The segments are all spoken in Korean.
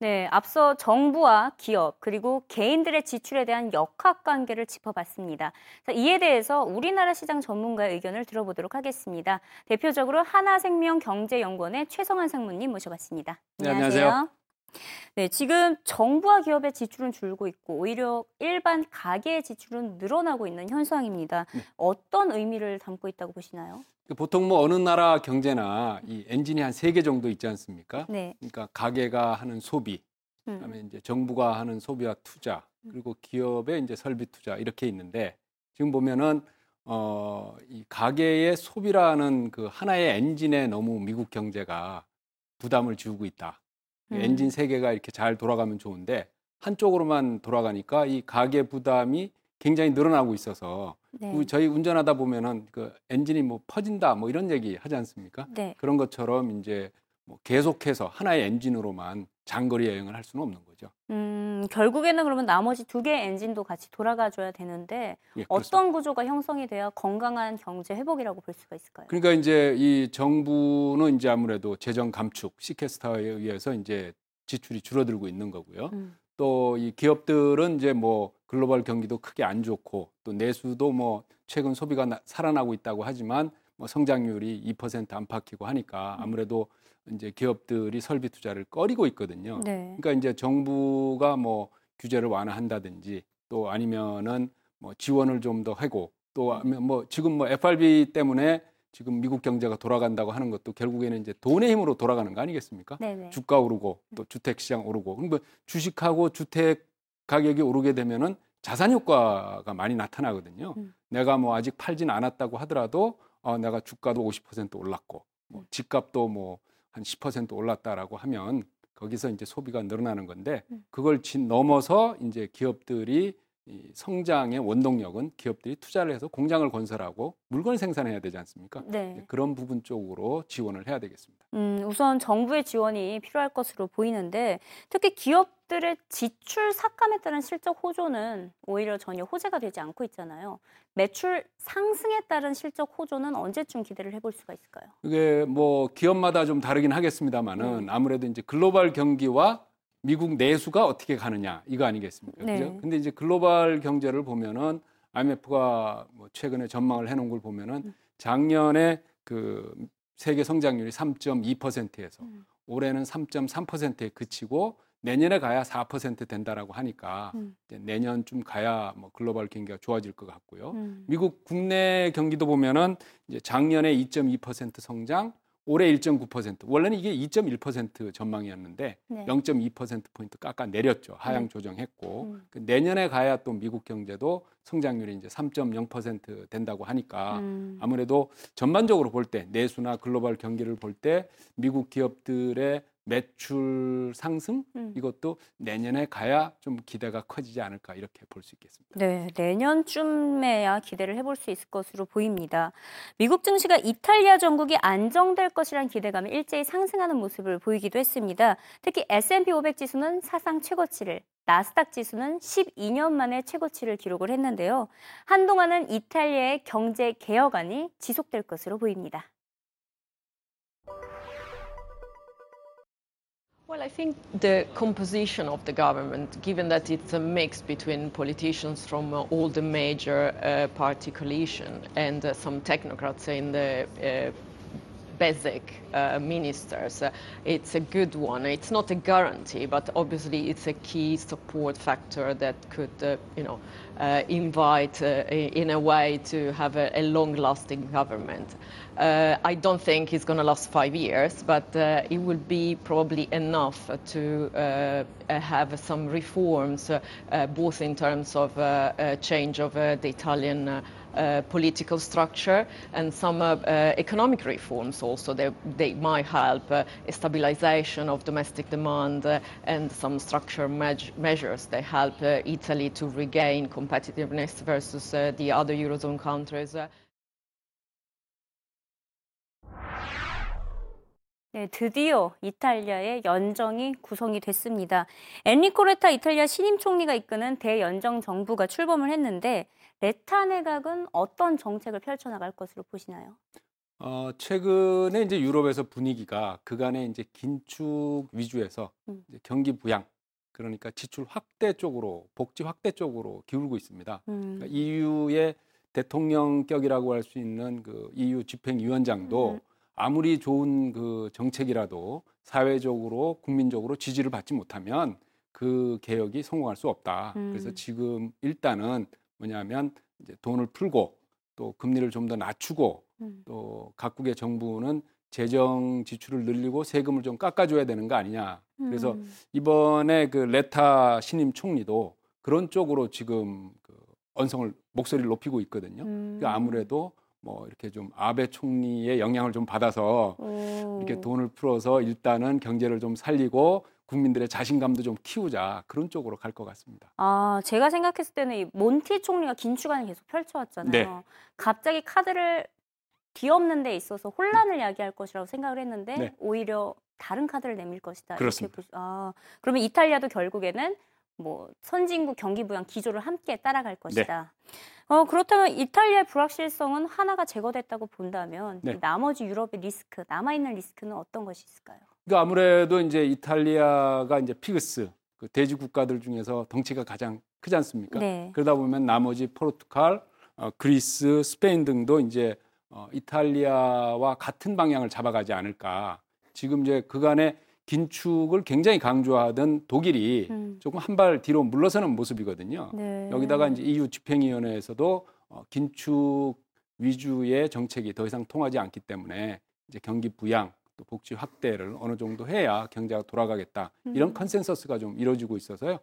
네, 앞서 정부와 기업 그리고 개인들의 지출에 대한 역학관계를 짚어봤습니다. 자, 이에 대해서 우리나라 시장 전문가의 의견을 들어보도록 하겠습니다. 대표적으로 하나생명 경제연구원의 최성환 상무님 모셔봤습니다. 네, 안녕하세요. 네, 지금 정부와 기업의 지출은 줄고 있고 오히려 일반 가계의 지출은 늘어나고 있는 현상입니다. 네. 어떤 의미를 담고 있다고 보시나요? 그 보통 뭐 어느 나라 경제나 이 엔진이 한 세 개 정도 있지 않습니까? 네. 그러니까 가계가 하는 소비, 음. 그다음에 이제 정부가 하는 소비와 투자, 음. 그리고 기업의 이제 설비 투자 이렇게 있는데 지금 보면은 어, 이 가계의 소비라는 그 하나의 엔진에 너무 미국 경제가 부담을 지우고 있다. 음. 엔진 세 개가 이렇게 잘 돌아가면 좋은데 한쪽으로만 돌아가니까 이 가계 부담이 굉장히 늘어나고 있어서 네. 저희 운전하다 보면은 그 엔진이 뭐 퍼진다 뭐 이런 얘기 하지 않습니까? 네. 그런 것처럼 이제 뭐 계속해서 하나의 엔진으로만 장거리 여행을 할 수는 없는 거죠. 음, 결국에는 그러면 나머지 두 개의 엔진도 같이 돌아가줘야 되는데 예, 어떤 구조가 형성이 돼야 건강한 경제 회복이라고 볼 수가 있을까요? 그러니까 이제 이 정부는 이제 아무래도 재정 감축, 시캐스터에 의해서 이제 지출이 줄어들고 있는 거고요. 음. 또이 기업들은 이제 뭐 글로벌 경기도 크게 안 좋고 또 내수도 뭐 최근 소비가 나, 살아나고 있다고 하지만 뭐 성장률이 2% 안팎이고 하니까 음. 아무래도 이제 기업들이 설비 투자를 꺼리고 있거든요. 네. 그러니까 이제 정부가 뭐 규제를 완화한다든지 또 아니면은 뭐 지원을 좀 더 하고 또뭐 지금 뭐 FRB 때문에 지금 미국 경제가 돌아간다고 하는 것도 결국에는 이제 돈의 힘으로 돌아가는 거 아니겠습니까? 네네. 주가 오르고 또 주택 시장 오르고 그러니까 주식하고 주택 가격이 오르게 되면은 자산 효과가 많이 나타나거든요. 음. 내가 뭐 아직 팔진 않았다고 하더라도 어, 내가 주가도 50% 올랐고 뭐 음. 집값도 뭐 한 10% 올랐다라고 하면 거기서 이제 소비가 늘어나는 건데 음. 그걸 넘어서 이제 기업들이 이 성장의 원동력은 기업들이 투자를 해서 공장을 건설하고 물건을 생산해야 되지 않습니까? 네. 그런 부분 쪽으로 지원을 해야 되겠습니다. 음, 우선 정부의 지원이 필요할 것으로 보이는데 특히 기업들의 지출 삭감에 따른 실적 호조는 오히려 전혀 호재가 되지 않고 있잖아요. 매출 상승에 따른 실적 호조는 언제쯤 기대를 해볼 수가 있을까요? 그게 뭐 기업마다 좀 다르긴 하겠습니다만은 음. 아무래도 이제 글로벌 경기와 미국 내수가 어떻게 가느냐 이거 아니겠습니까? 네. 그죠? 근데 이제 글로벌 경제를 보면은 IMF가 뭐 최근에 전망을 해놓은 걸 보면은 음. 작년에 그 세계 성장률이 3.2%에서 음. 올해는 3.3%에 그치고 내년에 가야 4% 된다라고 하니까 음. 내년쯤 가야 뭐 글로벌 경기가 좋아질 것 같고요. 음. 미국 국내 경기도 보면은 이제 작년에 2.2% 성장, 올해 1.9% 원래는 이게 2.1% 전망이었는데 네. 0.2% 포인트 깎아 내렸죠 하향 네. 조정했고 음. 그 내년에 가야 또 미국 경제도 성장률이 이제 3.0% 된다고 하니까 음. 아무래도 전반적으로 볼 때 내수나 글로벌 경기를 볼 때 미국 기업들의 매출 상승 음. 이것도 내년에 가야 좀 기대가 커지지 않을까 이렇게 볼 수 있겠습니다. 네, 내년쯤에야 기대를 해볼 수 있을 것으로 보입니다. 미국 증시가 이탈리아 전국이 안정될 것이란 기대감이 일제히 상승하는 모습을 보이기도 했습니다. 특히 S&P 500 지수는 사상 최고치를 나스닥 지수는 12년 만에 최고치를 기록을 했는데요. 한동안은 이탈리아의 경제 개혁안이 지속될 것으로 보입니다. Well, I think the composition of the government, given that it's a mix between politicians from uh, all the major uh, party coalition and uh, some technocrats in the uh, basic uh, ministers. Uh, it's a good one. It's not a guarantee, but obviously it's a key support factor that could, uh, you know, uh, invite uh, in a way to have a, a long-lasting government. Uh, I don't think it's going to last five years, but it will be probably enough to have some reforms, both in terms of change of the Italian uh, political structure and some uh, uh, economic reforms also. They, they might help uh, a stabilization of domestic demand uh, and some structural me measures. They help uh, Italy to regain competitiveness versus the other Eurozone countries. 네, 드디어 이탈리아의 연정이 구성이 됐습니다. 엔리코 레타 이탈리아 신임 총리가 이끄는 대연정 정부가 출범을 했는데 레타 내각은 어떤 정책을 펼쳐나갈 것으로 보시나요? 어, 최근에 이제 유럽에서 분위기가 그간의 이제 긴축 위주에서 음. 이제 경기 부양 그러니까 지출 확대 쪽으로 복지 확대 쪽으로 기울고 있습니다. 음. 그러니까 EU의 대통령격이라고 할 수 있는 그 EU 집행위원장도 음. 아무리 좋은 그 정책이라도 사회적으로 국민적으로 지지를 받지 못하면 그 개혁이 성공할 수 없다. 음. 그래서 지금 일단은 뭐냐면 이제 돈을 풀고 또 금리를 좀 더 낮추고 음. 또 각국의 정부는 재정 지출을 늘리고 세금을 좀 깎아줘야 되는 거 아니냐. 그래서 음. 이번에 그 레타 신임 총리도 그런 쪽으로 지금 그 언성을 목소리를 높이고 있거든요. 음. 그러니까 아무래도 뭐 이렇게 좀 아베 총리의 영향을 좀 받아서 오. 이렇게 돈을 풀어서 일단은 경제를 좀 살리고 국민들의 자신감도 좀 키우자 그런 쪽으로 갈 것 같습니다. 아, 제가 생각했을 때는 이 몬티 총리가 긴축안을 계속 펼쳐왔잖아요. 네. 갑자기 카드를 뒤엎는 데 있어서 혼란을 야기할 것이라고 생각을 했는데 네. 오히려 다른 카드를 내밀 것이다. 이렇게 그렇습니다. 보시- 아, 그러면 이탈리아도 결국에는 뭐 선진국 경기 부양 기조를 함께 따라갈 네. 것이다. 어, 그렇다면 이탈리아의 불확실성은 하나가 제거됐다고 본다면 네. 이 나머지 유럽의 리스크, 남아 있는 리스크는 어떤 것이 있을까요? 그러니까 아무래도 이제 이탈리아가 이제 PIGS 그 돼지 국가들 중에서 덩치가 가장 크지 않습니까? 네. 그러다 보면 나머지 포르투갈, 어, 그리스, 스페인 등도 이제 어, 이탈리아와 같은 방향을 잡아가지 않을까. 지금 이제 그간의 긴축을 굉장히 강조하던 독일이 음. 조금 한 발 뒤로 물러서는 모습이거든요. 네. 여기다가 이제 EU 집행위원회에서도 어, 긴축 위주의 정책이 더 이상 통하지 않기 때문에 이제 경기 부양 또 복지 확대를 어느 정도 해야 경제가 돌아가겠다 이런 음. 컨센서스가 좀 이루어지고 있어서요.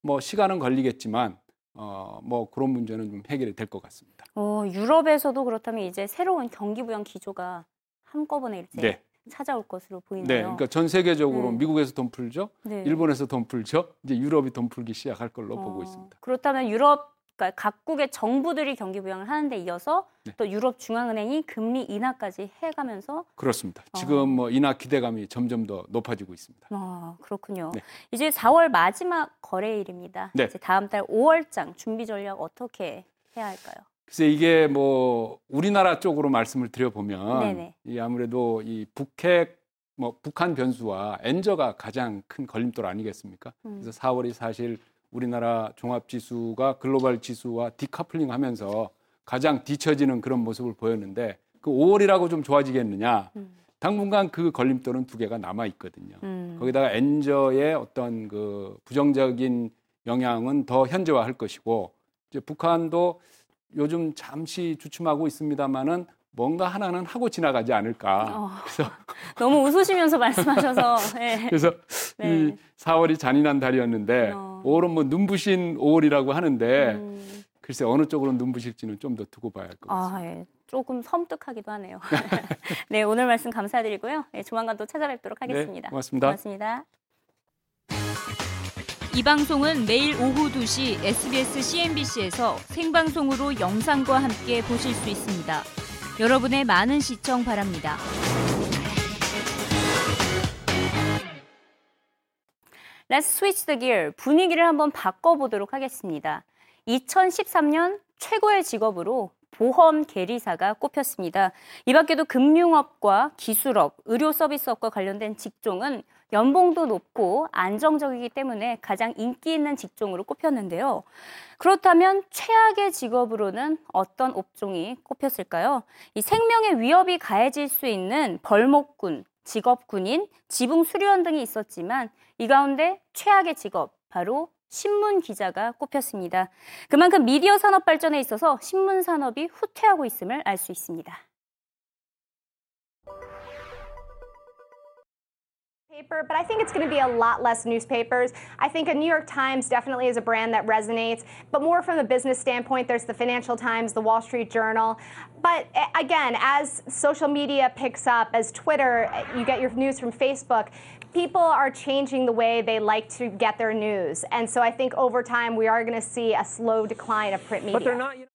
뭐 시간은 걸리겠지만 어, 뭐 그런 문제는 좀 해결이 될 것 같습니다. 어, 유럽에서도 그렇다면 이제 새로운 경기 부양 기조가 한꺼번에 이제 네, 찾아올 것으로 네. 보이네요. 그러니까 전 세계적으로 네. 미국에서 돈 풀죠, 네. 일본에서 돈 풀죠, 이제 유럽이 돈 풀기 시작할 걸로 어, 보고 있습니다. 그렇다면 유럽 그러니까 각국의 정부들이 경기 부양을 하는 데 이어서 네. 또 유럽 중앙은행이 금리 인하까지 해가면서 그렇습니다. 어. 지금 뭐 인하 기대감이 점점 더 높아지고 있습니다. 아 그렇군요. 네. 이제 4월 마지막 거래일입니다. 네. 이제 다음 달 5월장 준비 전략 어떻게 해야 할까요? 글쎄 이게 뭐 우리나라 쪽으로 말씀을 드려보면 네네. 이 아무래도 이 북핵 뭐 북한 변수와 엔저가 가장 큰 걸림돌 아니겠습니까? 음. 그래서 4월이 사실 우리나라 종합 지수가 글로벌 지수와 디커플링 하면서 가장 뒤처지는 그런 모습을 보였는데 그 5월이라고 좀 좋아지겠느냐? 음. 당분간 그 걸림돌은 두 개가 남아 있거든요. 음. 거기다가 엔저의 어떤 그 부정적인 영향은 더 현재화할 것이고 이제 북한도 요즘 잠시 주춤하고 있습니다만은 뭔가 하나는 하고 지나가지 않을까. 어, 그래서 너무 웃으시면서 말씀하셔서 네. 그래서 네. 이 4월이 잔인한 달이었는데 어. 5월은 뭐 눈부신 5월이라고 하는데 음. 글쎄 어느 쪽으로 눈부실지는 좀 더 두고 봐야 할 것 같습니다. 아, 예. 조금 섬뜩하기도 하네요. 네, 오늘 말씀 감사드리고요. 네, 조만간 또 찾아뵙도록 하겠습니다. 네, 고맙습니다. 고맙습니다. 이 방송은 매일 오후 2시 SBS CNBC에서 생방송으로 영상과 함께 보실 수 있습니다. 여러분의 많은 시청 바랍니다. Let's switch the gear. 분위기를 한번 바꿔보도록 하겠습니다. 2013년 최고의 직업으로 보험 계리사가 꼽혔습니다. 이 밖에도 금융업과 기술업, 의료 서비스업과 관련된 직종은 연봉도 높고 안정적이기 때문에 가장 인기 있는 직종으로 꼽혔는데요. 그렇다면 최악의 직업으로는 어떤 업종이 꼽혔을까요? 이 생명의 위협이 가해질 수 있는 벌목군, 직업군인, 지붕 수리원 등이 있었지만 이 가운데 최악의 직업 바로 신문 기자가 꼽혔습니다. 그만큼 미디어 산업 발전에 있어서 신문 산업이 후퇴하고 있음을 알 수 있습니다. Paper, but I think it's going to be a lot less newspapers. I think a New York Times definitely is a brand that resonates, but more from a business standpoint, there's the Financial Times, the Wall Street Journal. But again, as social media picks up, as Twitter, you get your news from Facebook, people are changing the way they like to get their news. And so I think over time, we are going to see a slow decline of print media.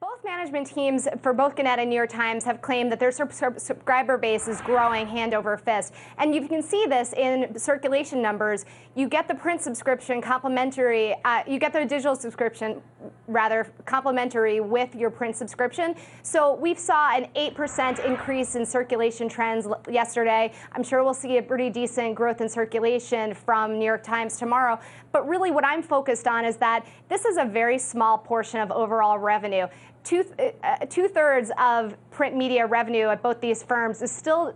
Both management teams for both Gannett and New York Times have claimed that their sub- sub- subscriber base is growing hand over fist. And you can see this in circulation numbers. You get the print subscription complimentary, uh, you get the digital subscription rather complimentary with your print subscription. So we saw an 8% increase in circulation trends yesterday. I'm sure we'll see a pretty decent growth in circulation from New York Times tomorrow. But really, what I'm focused on is that this is a very small portion of overall revenue. Two, uh, two thirds of print media revenue at both these firms is still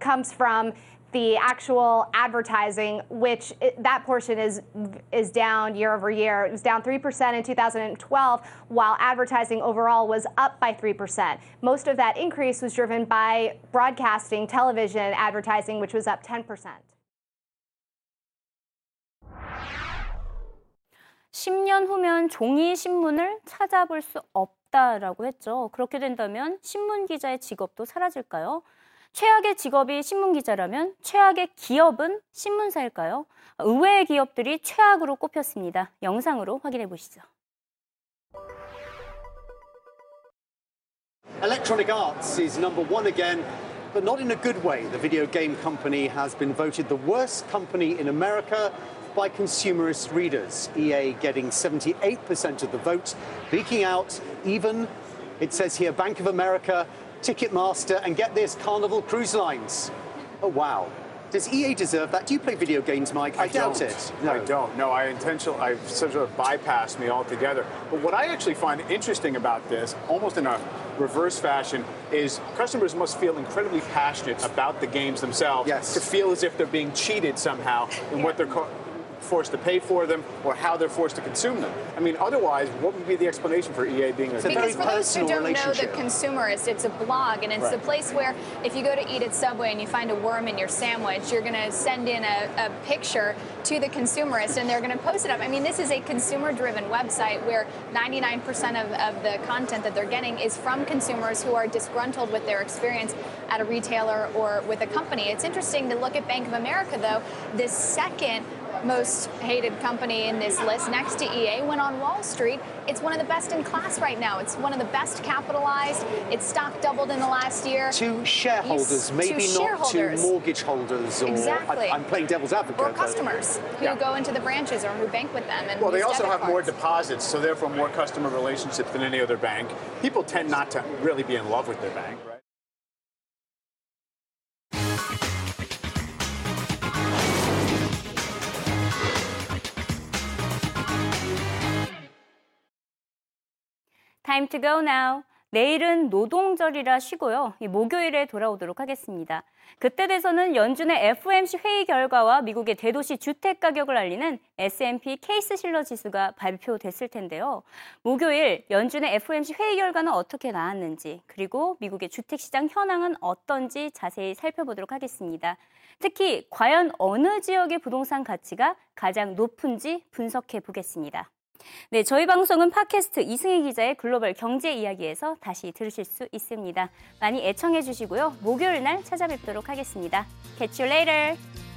comes from the actual advertising, which it, that portion is is down year over year. It was down three percent in 2012, while advertising overall was up by three percent. Most of that increase was driven by broadcasting, television advertising, which was up 10 10년 후면 종이 신문을 찾아볼 수 없다라고 했죠. 그렇게 된다면 신문 기자의 직업도 사라질까요? 최악의 직업이 신문 기자라면 최악의 기업은 신문사일까요? 의외의 기업들이 최악으로 꼽혔습니다. 영상으로 확인해 보시죠. Electronic Arts is number one again, but not in a good way. The video game company has been voted the worst company in America by consumerist readers. EA getting 78% of the vote, beaking out even, it says here, Bank of America, Ticketmaster, and get this, Carnival Cruise Lines. Oh, wow. Does EA deserve that? Do you play video games, Mike? I, doubt don't. it. No. I don't. No, I intentionally, I sort of bypassed me altogether. But what I actually find interesting about this, almost in a reverse fashion, is customers must feel incredibly passionate about the games themselves Yes. to feel as if they're being cheated somehow in what they're forced to pay for them or how they're forced to consume them. I mean, otherwise, what would be the explanation for EA being a very Because for those who don't know the consumerist, it's a blog, and it's the Right. place where if you go to eat at Subway and you find a worm in your sandwich, you're going to send in a, a picture to the consumerist, and they're going to post it up. I mean, this is a consumer-driven website where 99% of, of the content that they're getting is from consumers who are disgruntled with their experience at a retailer or with a company. It's interesting to look at Bank of America, though. The second most hated company in this list next to EA went on Wall Street. It's one of the best in class right now. It's one of the best capitalized. Its stock doubled in the last year. To shareholders, Yes, to maybe not shareholders. to mortgage holders or Exactly. I, am playing devil's advocate. Or but- customers who Yeah. go into the branches or who bank with them. And Well, they also debit have more deposits, so therefore more customer relationships than any other bank. People tend not to really be in love with their bank, Time to go now. 내일은 노동절이라 쉬고요. 이 목요일에 돌아오도록 하겠습니다. 그때 돼서는 연준의 FOMC 회의 결과와 미국의 대도시 주택 가격을 알리는 S&P 케이스 실러 지수가 발표됐을 텐데요. 목요일 연준의 FOMC 회의 결과는 어떻게 나왔는지 그리고 미국의 주택 시장 현황은 어떤지 자세히 살펴보도록 하겠습니다. 특히 과연 어느 지역의 부동산 가치가 가장 높은지 분석해 보겠습니다. 네, 저희 방송은 팟캐스트 이승희 기자의 글로벌 경제 이야기에서 다시 들으실 수 있습니다. 많이 애청해 주시고요. 목요일 날 찾아뵙도록 하겠습니다. Catch you later.